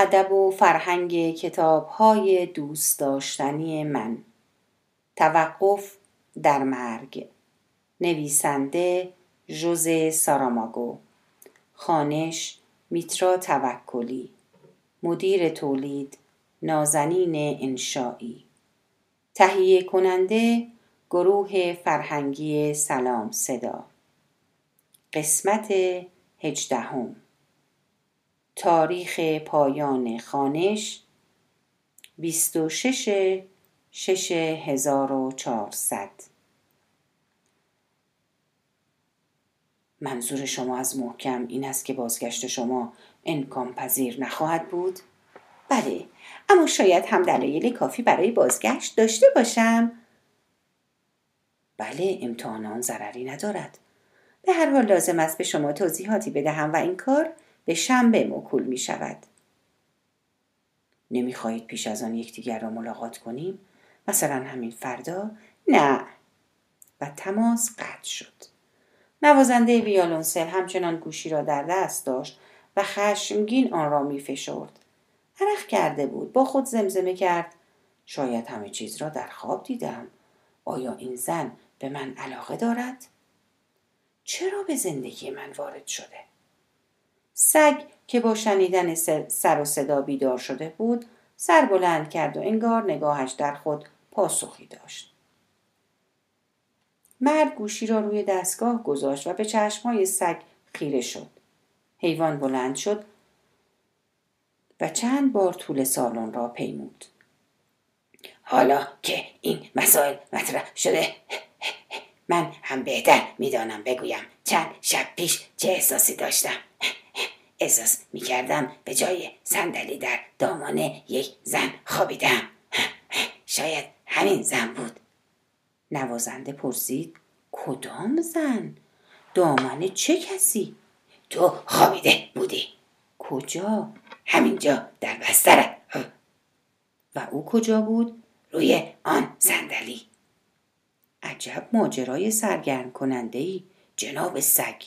ادب و فرهنگ کتاب های دوست داشتنی من. توقف در مرگ. نویسنده ژوزه ساراماگو. خانش میترا توکلی. مدیر تولید نازنین انشایی تهیه کننده گروه فرهنگی سلام صدا. قسمت هجدهم. تاریخ پایان خانش 26 شش 1400 منظور شما از محکم این است که بازگشت شما انکام پذیر نخواهد بود؟ بله اما شاید هم دلایل کافی برای بازگشت داشته باشم. بله امتحان ضرری ندارد. به هر حال لازم است به شما توضیحاتی بدهم و این کار به شنبه موکول می شود. نمی خواهید پیش از آن یکدیگر را ملاقات کنیم؟ مثلا همین فردا؟ نه. و تماس قطع شد. نوازنده ویالونسل همچنان گوشی را در دست داشت و خشمگین آن را می فشرد. عرق کرده بود. با خود زمزمه کرد. شاید همه چیز را در خواب دیدم. آیا این زن به من علاقه دارد؟ چرا به زندگی من وارد شده؟ سگ که با شنیدن سر و صدا بیدار شده بود سر بلند کرد و انگار نگاهش در خود پاسخی داشت. مرد گوشی را روی دستگاه گذاشت و به چشمهای سگ خیره شد. حیوان بلند شد و چند بار طول سالن را پیمود. حالا که این مسائل مطرح شده من هم بهتر می‌دانم بگویم چند شب پیش چه احساسی داشتم. احساس می کردم به جای صندلی در دامان یک زن خوابیدم. شاید همین زن بود. نوازنده پرسید کدام زن؟ دامن چه کسی؟ تو خوابیده بودی. کجا؟ همینجا در بسترت و او کجا بود؟ روی آن صندلی. عجب ماجرای سرگرم کننده ای جناب سگ.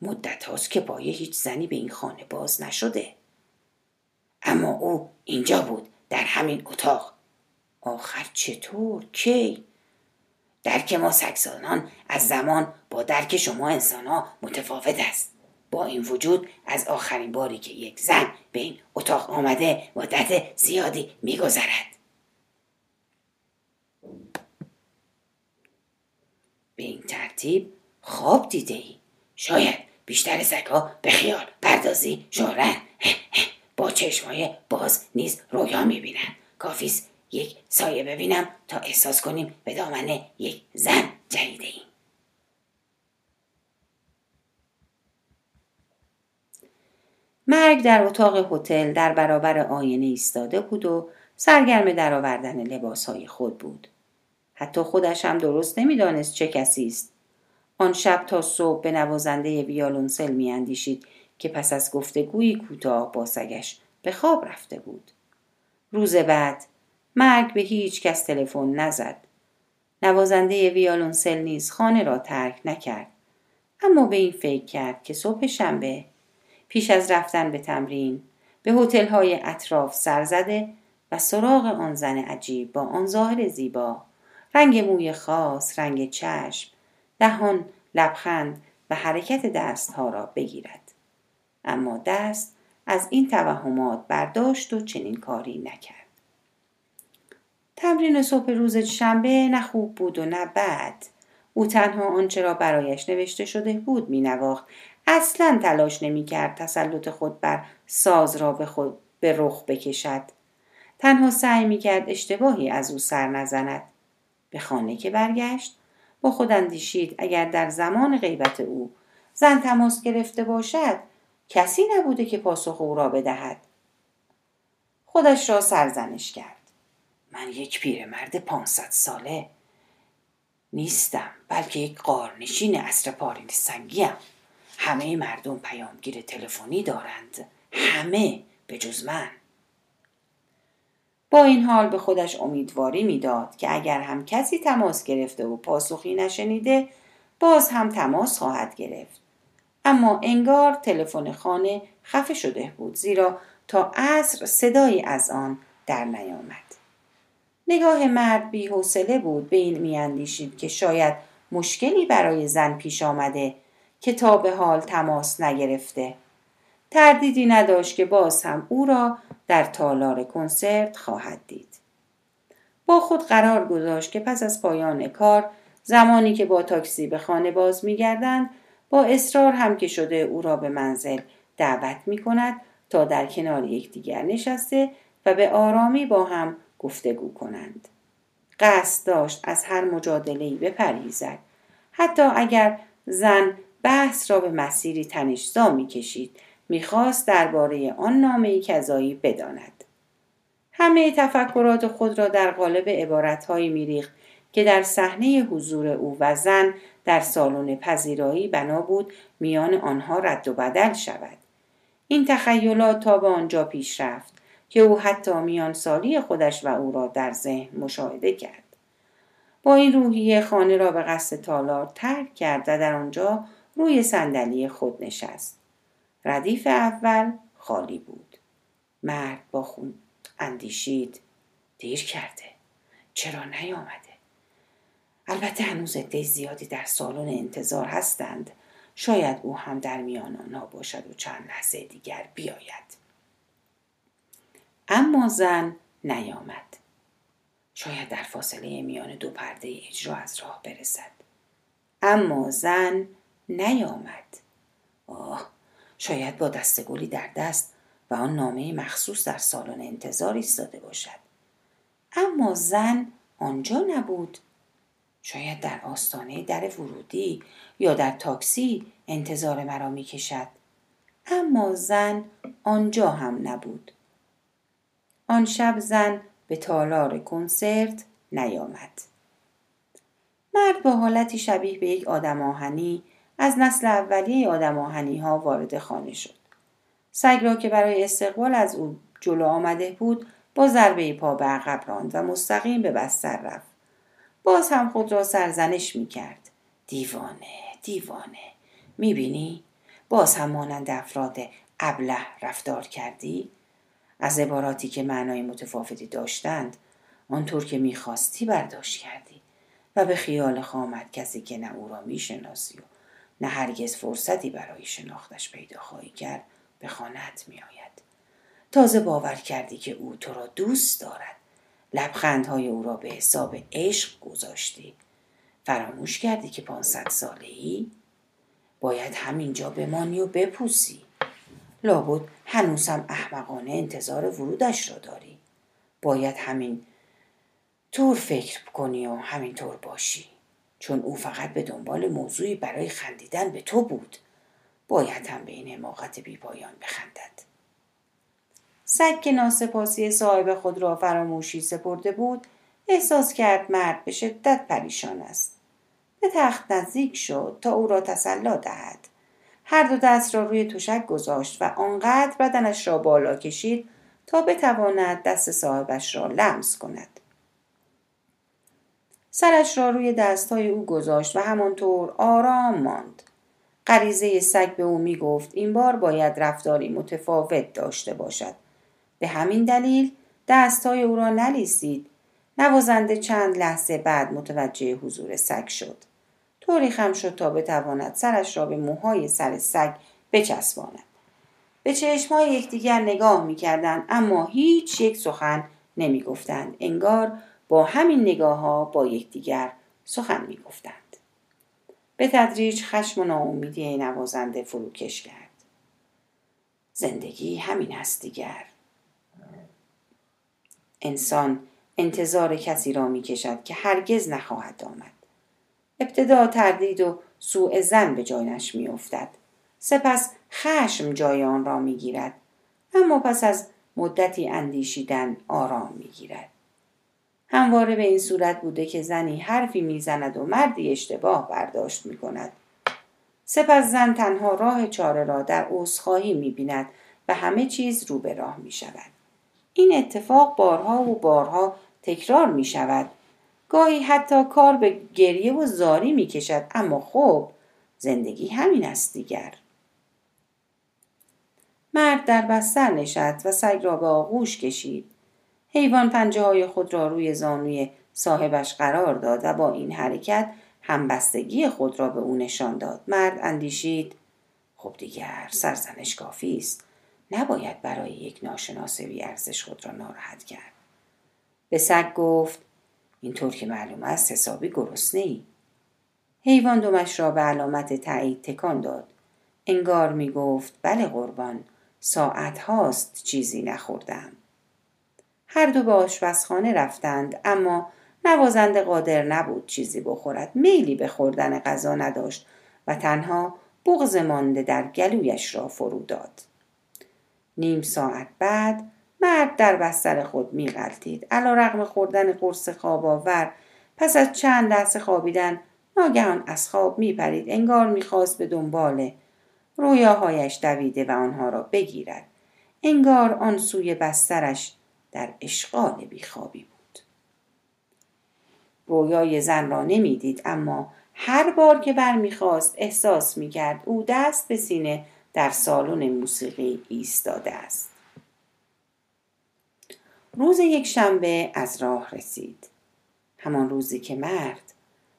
مدت هاست که پای هیچ زنی به این خانه باز نشده. اما او اینجا بود در همین اتاق. آخر چطور؟ کی؟ درک ما سگسانان از زمان با درک شما انسان متفاوت است. با این وجود از آخرین باری که یک زن به این اتاق آمده مدت زیادی میگذرد. به این ترتیب خواب دیده ای. شاید بیشتر سگها به خیال پردازی شورن با چشمای باز نیز رویا می‌بینن. کافیست یک سایه ببینم تا احساس کنیم به دامن یک زن جریده ایم. مرگ در اتاق هتل در برابر آینه ایستاده بود و سرگرم درآوردن لباسهای خود بود. حتی خودش هم درست نمی‌دانست چه کسی است. آن شب تا صبح به نوازنده ویالونسل میاندیشید که پس از گفتگویی کوتاه با سگش به خواب رفته بود. روز بعد مرگ به هیچ کس تلفن نزد. نوازنده ویالونسل نیز خانه را ترک نکرد. اما به این فکر کرد که صبح شنبه پیش از رفتن به تمرین به هتل‌های اطراف سر زده و سراغ آن زن عجیب با آن ظاهر زیبا رنگ موی خاص رنگ چشم دهان لبخند و حرکت دستها را بگیرد. اما دست از این توهمات برداشت و چنین کاری نکرد. تمرین صبح روز شنبه نه خوب بود و نه بد. او تنها آنچه را برایش نوشته شده بود مینواخت. اصلا تلاش نمی‌کرد تسلط خود بر ساز را به خود به رخ بکشد. تنها سعی می‌کرد اشتباهی از او سر نزند. به خانه که برگشت با خود اندیشید اگر در زمان غیبت او زن تماس گرفته باشد کسی نبوده که پاسخ او را بدهد. خودش را سرزنش کرد. من یک پیرمرد پانصد ساله نیستم بلکه یک قارنشین اصر پارین سنگیم. همه مردم پیامگیر تلفنی دارند. همه به جز من. با این حال به خودش امیدواری می‌داد که اگر هم کسی تماس گرفته و پاسخی نشنیده باز هم تماس خواهد گرفت. اما انگار تلفن خانه خفه شده بود زیرا تا عصر صدایی از آن در نیامد. نگاه مرد بی حوصله بود به این میاندیشید که شاید مشکلی برای زن پیش آمده که تا به حال تماس نگرفته. تردیدی نداشت که باز هم او را در تالار کنسرت خواهد دید با خود قرار گذاشت که پس از پایان کار زمانی که با تاکسی به خانه باز میگردند با اصرار هم که شده او را به منزل دعوت می کند تا در کنار یکدیگر نشسته و به آرامی با هم گفتگو کنند. قصد داشت از هر مجادله‌ای بپرهیزد حتی اگر زن بحث را به مسیری تنشزا می‌کشید می‌خواست درباره آن نامه کذایی بداند. همه تفکرات خود را در قالب عبارتهایی میریخت که در صحنه حضور او و زن در سالن پذیرایی بنا بود میان آنها رد و بدل شود. این تخیلات تا به آنجا پیش رفت که او حتی میان سالی خودش و او را در ذهن مشاهده کرد. با این روحیه خانه را به قصد تالار ترک کرد و در آنجا روی صندلی خود نشست. ردیف اول خالی بود. مرد با خون اندیشید دیر کرده. چرا نیامده؟ البته هنوز عده زیادی در سالن انتظار هستند. شاید او هم در میان آنها باشد و چند لحظه دیگر بیاید. اما زن نیامد. شاید در فاصله میان دو پرده اجرا از راه برسد. اما زن نیامد. آه شاید با دستگلی در دست و آن نامه مخصوص در سالن انتظار ایستاده باشد اما زن آنجا نبود شاید در آستانه در ورودی یا در تاکسی انتظار مرا می کشد. اما زن آنجا هم نبود. آن شب زن به تالار کنسرت نیامد. مرد با حالتی شبیه به یک آدم آهنی از نسل اولیه آدم آهنی ها وارد خانه شد. سگ را که برای استقبال از او جلو آمده بود با ضربه پا به عقب راند و مستقیم به بستر رفت. باز هم خود را سرزنش می کرد. دیوانه دیوانه می بینی؟ باز هم مانند افراد ابله رفتار کردی؟ از عباراتی که معنای متفاوتی داشتند آنطور که می‌خواستی برداشت کردی و به خیال خامد کسی که نه او را می‌شناسی و نه هرگز فرصتی برای شناختش پیدا خواهی کرد به خانت میآید. تازه باور کردی که او تو را دوست دارد. لبخندهای او را به حساب عشق گذاشتی. فراموش کردی که پانصد ساله ای باید همینجا بمانی و بپوسی. لابد هنوزم احمقانه انتظار ورودش را داری. باید همین طور فکر کنی و همین طور باشی. چون او فقط به دنبال موضوعی برای خندیدن به تو بود. باید هم به این حماقت بیپایان بخندد. سگ که ناسپاسی صاحب خود را فراموشی سپرده بود احساس کرد مرد به شدت پریشان است. به تخت نزدیک شد تا او را تسلا دهد. هر دو دست را روی تشک گذاشت و آنقدر بدنش را بالا کشید تا بتواند دست صاحبش را لمس کند. سرش را روی دستهای او گذاشت و همانطور آرام ماند. غریزه سگ به او می گفت این بار باید رفتاری متفاوت داشته باشد. به همین دلیل دستهای او را نلیسید. نوازنده چند لحظه بعد متوجه حضور سگ شد. طوری خم شد تا بتواند سرش را به موهای سر سگ بچسباند. به چشمهای یکدیگر نگاه می‌کردند اما هیچ یک سخن نمی‌گفتند. انگار با همین نگاه ها با یکدیگر سخن می‌گفتند به تدریج خشم و ناامیدی نوازنده فروکش کرد زندگی همین است دیگر انسان انتظار کسی را می کشد که هرگز نخواهد آمد. ابتدا تردید و سوء زن به جایش می افتد. سپس خشم جای آن را می گیرد. اما پس از مدتی اندیشیدن آرام می گیرد. همواره به این صورت بوده که زنی حرفی می‌زند و مردی اشتباه برداشت می کند. سپس زن تنها راه چاره را در عذرخواهی می بیند و همه چیز رو به راه می شود. این اتفاق بارها و بارها تکرار می شود. گاهی حتی کار به گریه و زاری می کشد اما خب زندگی همین است دیگر. مرد در بستر نشست و سگ را به آغوش کشید حیوان پنجه های خود را روی زانوی صاحبش قرار داد و با این حرکت همبستگی خود را به او نشان داد. مرد اندیشید خب دیگر سرزنش کافی است. نباید برای یک ناشناس بی ارزش خود را ناراحت کرد. به سگ گفت اینطور که معلوم است حسابی گرسنه ای حیوان دمش را به علامت تایید تکان داد. انگار می گفت بله قربان ساعت هاست چیزی نخوردم. هر دو به آشپزخانه رفتند اما نوازنده قادر نبود چیزی بخورد. میلی به خوردن غذا نداشت و تنها بغز مانده در گلویش را فرو داد. نیم ساعت بعد مرد در بستر خود میغلطید. علا رقم خوردن قرص خواب آور پس از چند لحظه خوابیدن ناگهان از خواب میپرید. انگار می‌خواست به دنبال رویاهایش دویده و آنها را بگیرد. انگار آن سوی بسترش در اشغال بیخوابی بود. رویای زن را نمی‌دید اما هر بار که برمیخواست احساس می‌کرد او دست به سینه در سالن موسیقی ایستاده است. روز یک شنبه از راه رسید. همان روزی که مرد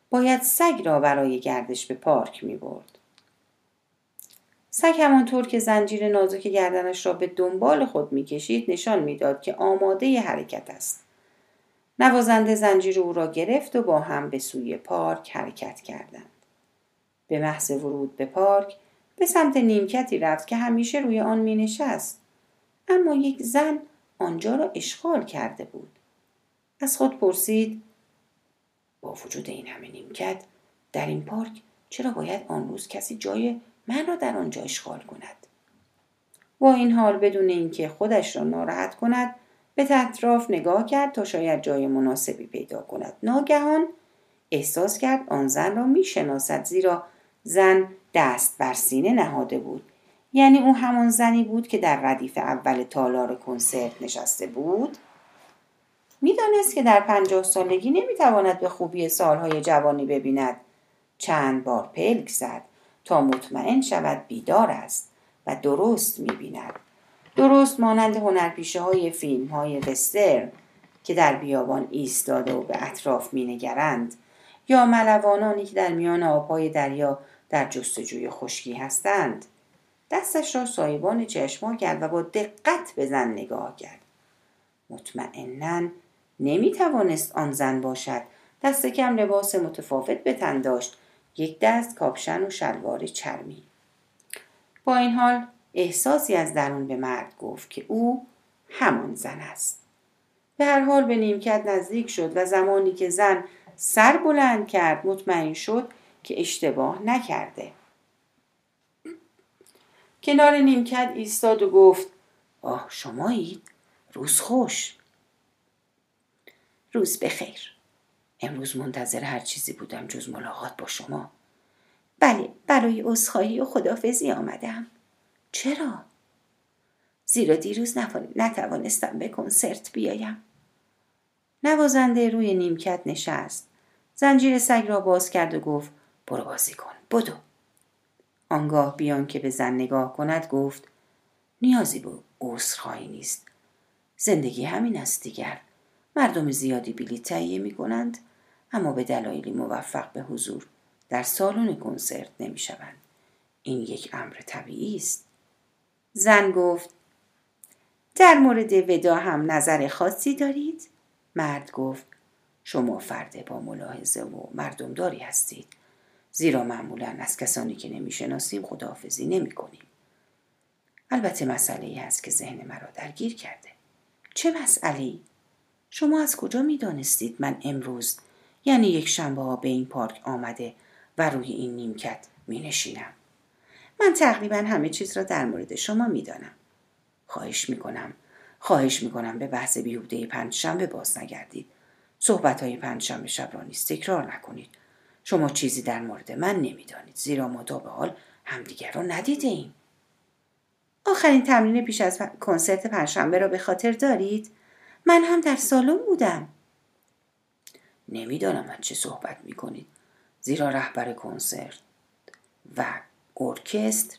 باید سگ را برای گردش به پارک می برد. سگ همانطور که زنجیر نازک گردنش را به دنبال خود می‌کشید نشان می‌داد که آماده حرکت است. نوازنده زنجیر او را گرفت و با هم به سوی پارک حرکت کردند. به محض ورود به پارک به سمت نیمکتی رفت که همیشه روی آن می نشست. اما یک زن آنجا را اشغال کرده بود. از خود پرسید با وجود این همه نیمکت در این پارک چرا باید آن روز کسی جای من را در آنجا اشغال کند. با این حال بدون اینکه خودش را ناراحت کند به اطراف نگاه کرد تا شاید جای مناسبی پیدا کند. ناگهان احساس کرد آن زن را می‌شناسد زیرا زن دست بر سینه نهاده بود. یعنی او همان زنی بود که در ردیف اول تالار کنسرت نشسته بود. می‌دانست که در پنجاه سالگی نمی‌تواند به خوبی سالهای جوانی ببیند. چند بار پلک زد. تا مطمئن شود بیدار است و درست می‌بیند. درست مانند هنرپیشه های فیلم های وستر که در بیابان ایستاده و به اطراف مینگرند یا ملوانانی که در میان آبهای دریا در جستجوی خشکی هستند. دستش را سایبان چشما کرد و با دقت به زن نگاه کرد. مطمئنا نمی توانست آن زن باشد. دست کم لباس متفاوت به تن داشت. یک دست کاپشن و شلوار چرمی. با این حال احساسی از درون به مرد گفت که او همان زن است. به هر حال به نیمکت نزدیک شد و زمانی که زن سر بلند کرد مطمئن شد که اشتباه نکرده. کنار نیمکت ایستاد و گفت آه شمایید. روز خوش. روز بخیر. امروز منتظر هر چیزی بودم جز ملاقات با شما. بله برای عذرخواهی و خدافزی آمدم. چرا؟ زیرا دیروز نتوانستم به کنسرت بیایم. نوازنده روی نیمکت نشست. زنجیر سگ را باز کرد و گفت برو بازی کن بدو. آنگاه بیان که به زن نگاه کند گفت نیازی به عذرخواهی نیست. زندگی همین است دیگر. مردم زیادی بلیط تهیه می کنند اما به دلایلی موفق به حضور در سالن کنسرت نمی شوند. این یک امر طبیعی است. زن گفت در مورد ودا هم نظر خاصی دارید؟ مرد گفت شما فرد با ملاحظه و مردمداری هستید. زیرا معمولا از کسانی که نمی‌شناسیم خداحافظی نمی کنیم. البته مسئله ای هست که ذهن مرا درگیر کرده. چه مسئله شما از کجا می دانستید من امروز یعنی یک شنبه ها به این پارک آمده و روی این نیمکت می نشینم. من تقریبا همه چیز را در مورد شما می دانم. خواهش می کنم. خواهش می کنم به بحث بیهوده پنجشنبه باز نگردید. صحبت های پنجشنبه شب را نیز تکرار نکنید. شما چیزی در مورد من نمی‌دانید زیرا ما تا به حال همدیگر را ندیده ایم. آخرین تمرین پیش از کنسرت پنجشنبه را به خاطر دارید؟ من هم در سالن بودم. نمی‌دانم از چه صحبت می کنید. زیرا رهبر کنسرت و ارکستر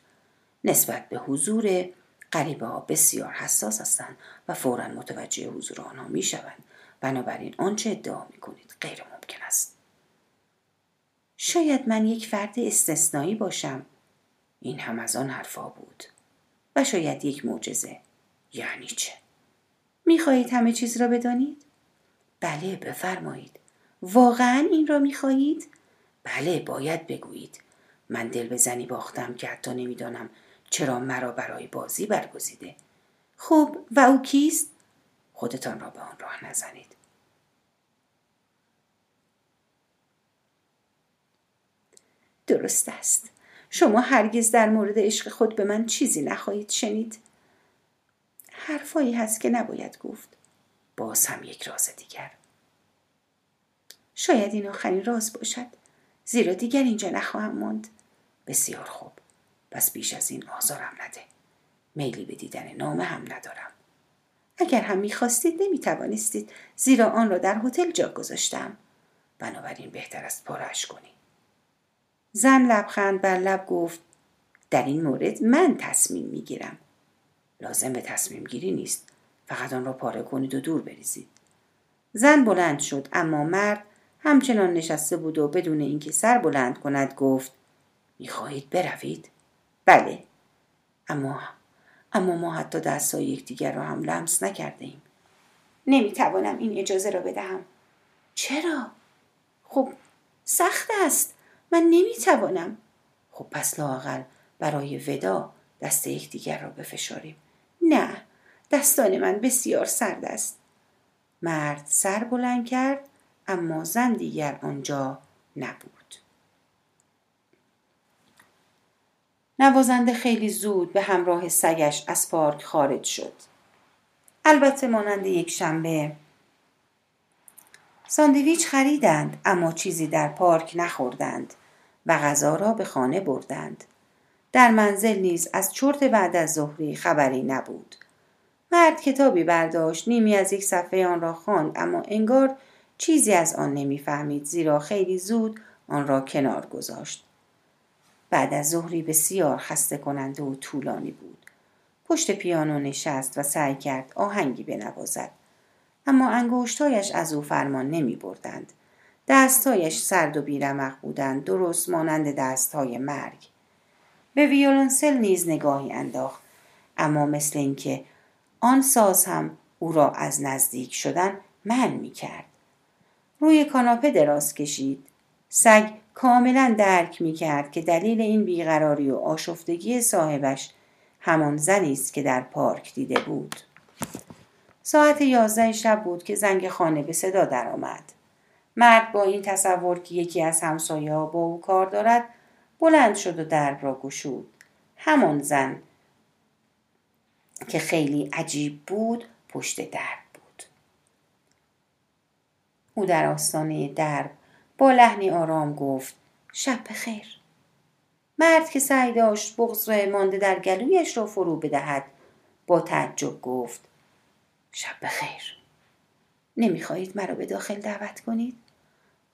نسبت به حضور غریبه ها بسیار حساس هستند و فورا متوجه حضور آنها می شوند بنابراین آنچه ادعا می کنید غیر ممکن است. شاید من یک فرد استثنایی باشم. این هم از آن حرفا بود. و شاید یک معجزه. یعنی چه؟ می‌خواهید همه چیز را بدانید؟ بله بفرمایید. واقعا این را می‌خواهید؟ بله باید بگویید. من دل به زنی باختم که حتی نمی‌دانم چرا مرا برای بازی برگزیده. خب و او کیست؟ خودتان را به آن راه نزنید. درست است. شما هرگز در مورد عشق خود به من چیزی نخواهید شنید. حرفایی هست که نباید گفت. باز هم یک راز دیگر. شاید این آخرین راز باشد. زیرا دیگر اینجا نخواهم ماند بسیار خوب. پس بیش از این آزارم نده. میلی به دیدن نامه هم ندارم. اگر هم می‌خواستید نمی‌توانستید. زیرا آن را در هتل جا گذاشتم. بنابراین بهتر است پارش کنی. زن لبخند بر لب گفت در این مورد من تصمیم می‌گیرم. لازم به تصمیم گیری نیست. فقط آن را پاره کنید و دور بریزید. زن بلند شد اما مرد همچنان نشسته بود و بدون اینکه سر بلند کند گفت می‌خواهید بروید؟ بله. اما اما ما حتی دستای یکدیگر را هم لمس نکرده ایم نمی‌توانم این اجازه را بدهم. چرا؟ خب سخت است. من نمی‌توانم. خب پس لاقل برای ودا دست یکدیگر را بفشاریم. نه دستان من بسیار سرد است. مرد سر بلند کرد اما زن دیگر آنجا نبود. نوازنده خیلی زود به همراه سگش از پارک خارج شد. البته مانند یک شنبه. ساندویچ خریدند اما چیزی در پارک نخوردند و غذا را به خانه بردند. در منزل نیز از چرت بعد از ظهری خبری نبود. مرد کتابی برداشت نیمی از یک صفحه آن را خواند اما انگار چیزی از آن نمی‌فهمید زیرا خیلی زود آن را کنار گذاشت بعد از ظهری بسیار خسته کننده و طولانی بود پشت پیانو نشست و سعی کرد آهنگی بنوازد اما انگشتهایش از او فرمان نمی بردند. دستهایش سرد و بیرمق بودند درست مانند دستهای مرگ به ویولونسل نیز نگاهی انداخت اما مثل اینکه آن ساز هم او را از نزدیک شدن من می کرد. روی کاناپه دراز کشید. سگ کاملا درک می کرد که دلیل این بیقراری و آشفتگی صاحبش همان زنی است که در پارک دیده بود. ساعت یازده شب بود که زنگ خانه به صدا درآمد. مرد با این تصور که یکی از همسایه ها با او کار دارد بلند شد و درب را گشود. همان زن که خیلی عجیب بود پشت بود. او در آستانه درب با لحنی آرام گفت شب بخیر. مرد که سعی داشت بغض مانده در گلویش را فرو بدهد با تعجب گفت شب بخیر. نمی‌خواهید مرا به داخل دعوت کنید؟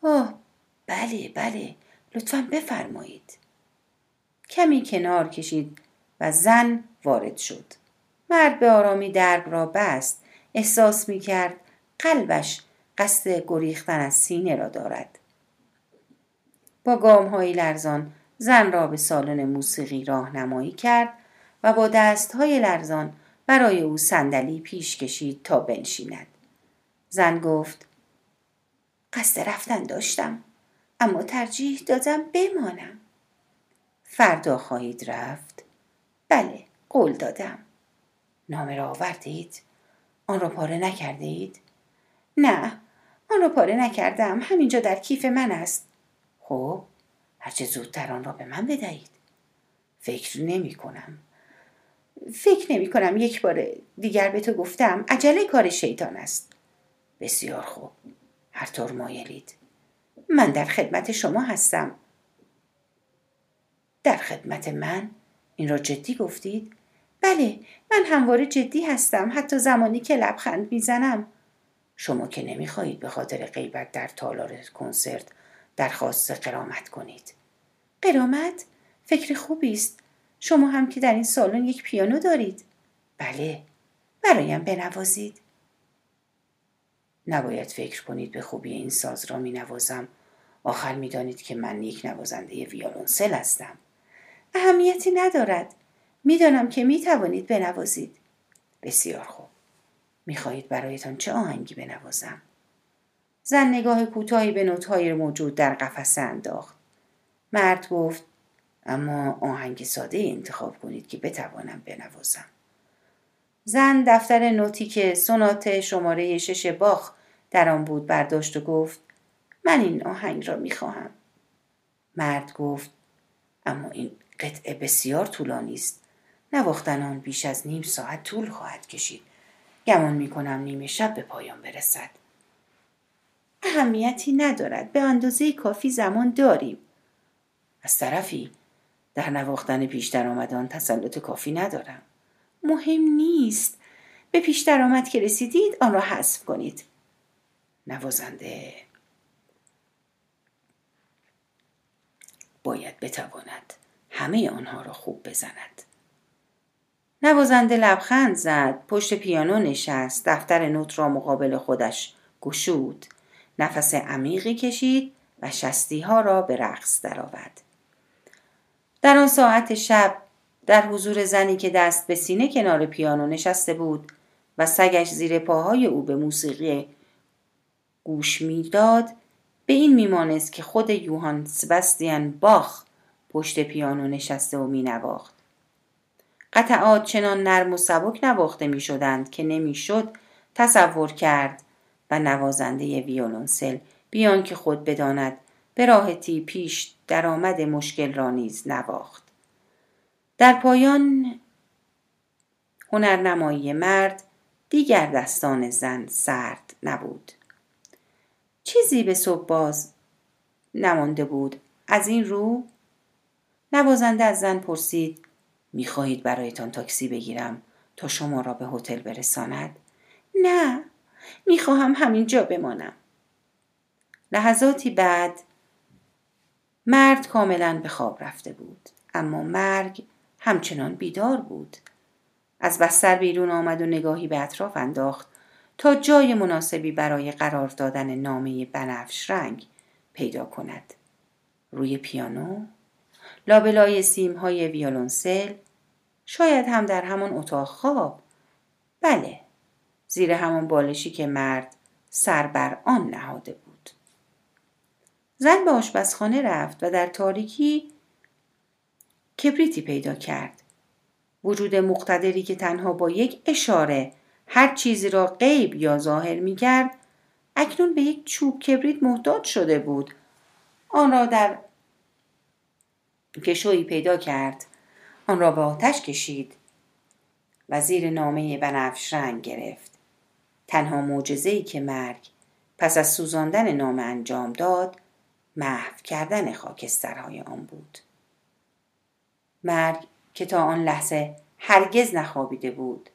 آه بله بله لطفا بفرمایید. کمی کنار کشید و زن وارد شد. مرد به آرامی درب را بست. احساس می کرد قلبش قصد گریختن از سینه را دارد. با گام های لرزان زن را به سالن موسیقی راهنمایی کرد و با دست های لرزان برای او صندلی پیش کشید تا بنشیند. زن گفت قصد رفتن داشتم اما ترجیح دادم بمانم. فردا خواهید رفت؟ بله قول دادم. نامه را آوردید؟ آن را پاره نکرده اید؟ نه آن را پاره نکردم. همینجا در کیف من است. خب هرچه زودتر آن را به من بدهید. فکر نمی کنم. فکر نمی کنم. یک بار دیگر به تو گفتم عجله کار شیطان است. بسیار خوب. هر طور مایلید. من در خدمت شما هستم. در خدمت من؟ این را جدی گفتید؟ بله من همواره جدی هستم. حتی زمانی که لبخند می‌زنم. شما که نمی‌خواهید به خاطر غیبت در تالار کنسرت درخواست قرامت کنید. قرامت فکر خوبی است. شما هم که در این سالن یک پیانو دارید. بله برایم بنوازید. نباید فکر کنید به خوبی این ساز را می نوازم آخر می دانید که من یک نوازنده ویولونسل هستم. اهمیتی ندارد. می‌دانم که می توانید بنوازید. بسیار خوب. می خواهید برایتان چه آهنگی بنوازم؟ زن نگاه کوتاهی به نوتهای موجود در قفسه انداخت. مرد گفت اما آهنگ ساده انتخاب کنید که بتوانم بنوازم. زن دفتر نوتی که سونات شماره شش باخ در آن بود برداشت و گفت من این آهنگ را می‌خواهم. مرد گفت اما این قطعه بسیار طولانی است. نواختن آن بیش از نیم ساعت طول خواهد کشید. گمان می‌کنم نیمه شب به پایان برسد. اهمیتی ندارد. به اندازه کافی زمان داریم. از طرفی در نواختن پیش درآمدان تسلط کافی ندارم. مهم نیست. به پیش درآمد که رسیدید آن را حذف کنید. نوازنده. باید بتواند همه آنها را خوب بزند. نوازنده لبخند زد پشت پیانو نشست دفتر نوت را مقابل خودش گشود. نفس عمیقی کشید و شستی ها را به رقص درآورد. در آن ساعت شب در حضور زنی که دست به سینه کنار پیانو نشسته بود و سگش زیر پاهای او به موسیقی گوش می‌داد به این میمانست که خود یوهان سبستیان باخ پشت پیانو نشسته و مینواخت. قطعات چنان نرم و سبک نواخته می شدند که نمی‌شد تصور کرد و نوازنده ویولونسل بیان که خود بداند به راحتی پیش درآمد مشکل را نیز نواخت. در پایان هنرنمایی مرد دیگر دستان زن سرد نبود. چیزی به صبح باز نمانده بود. از این رو نوازنده از زن پرسید می‌خواهید برایتان تاکسی بگیرم تا شما را به هتل برساند؟ نه می‌خواهم همینجا بمانم. لحظاتی بعد مرد کاملا به خواب رفته بود اما مرگ همچنان بیدار بود. از بستر بیرون آمد و نگاهی به اطراف انداخت تا جای مناسبی برای قرار دادن نامه بنفش رنگ پیدا کند. روی پیانو لابلای سیم های ویولونسل شاید هم در همان اتاق خواب. بله زیر همان بالشی که مرد سر بر آن نهاده بود. زن به آشپزخانه رفت و در تاریکی کبریتی پیدا کرد. وجود مقتدری که تنها با یک اشاره هر چیزی را غیب یا ظاهر می کرد اکنون به یک چوب کبریت محتاج شده بود. آن را در کشویی پیدا کرد. آن را به آتش کشید. و زیر نامه بنفش رنگ گرفت. تنها معجزه‌ای که مرگ پس از سوزاندن نامه انجام داد محو کردن خاکسترهای آن بود. مرگ که تا آن لحظه هرگز نخوابیده بود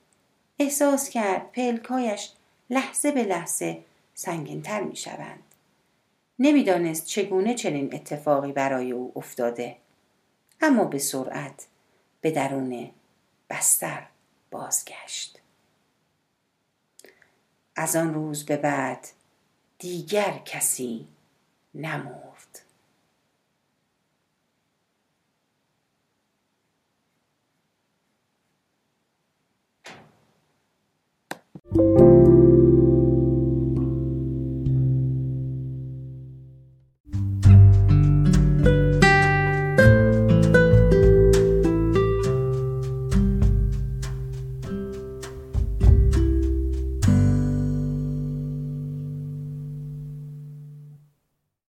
احساس کرد پلکایش لحظه به لحظه سنگینتر می شوند. نمی‌دانست چگونه چنین اتفاقی برای او افتاده. اما به سرعت به درون بستر بازگشت. از آن روز به بعد دیگر کسی نمرد.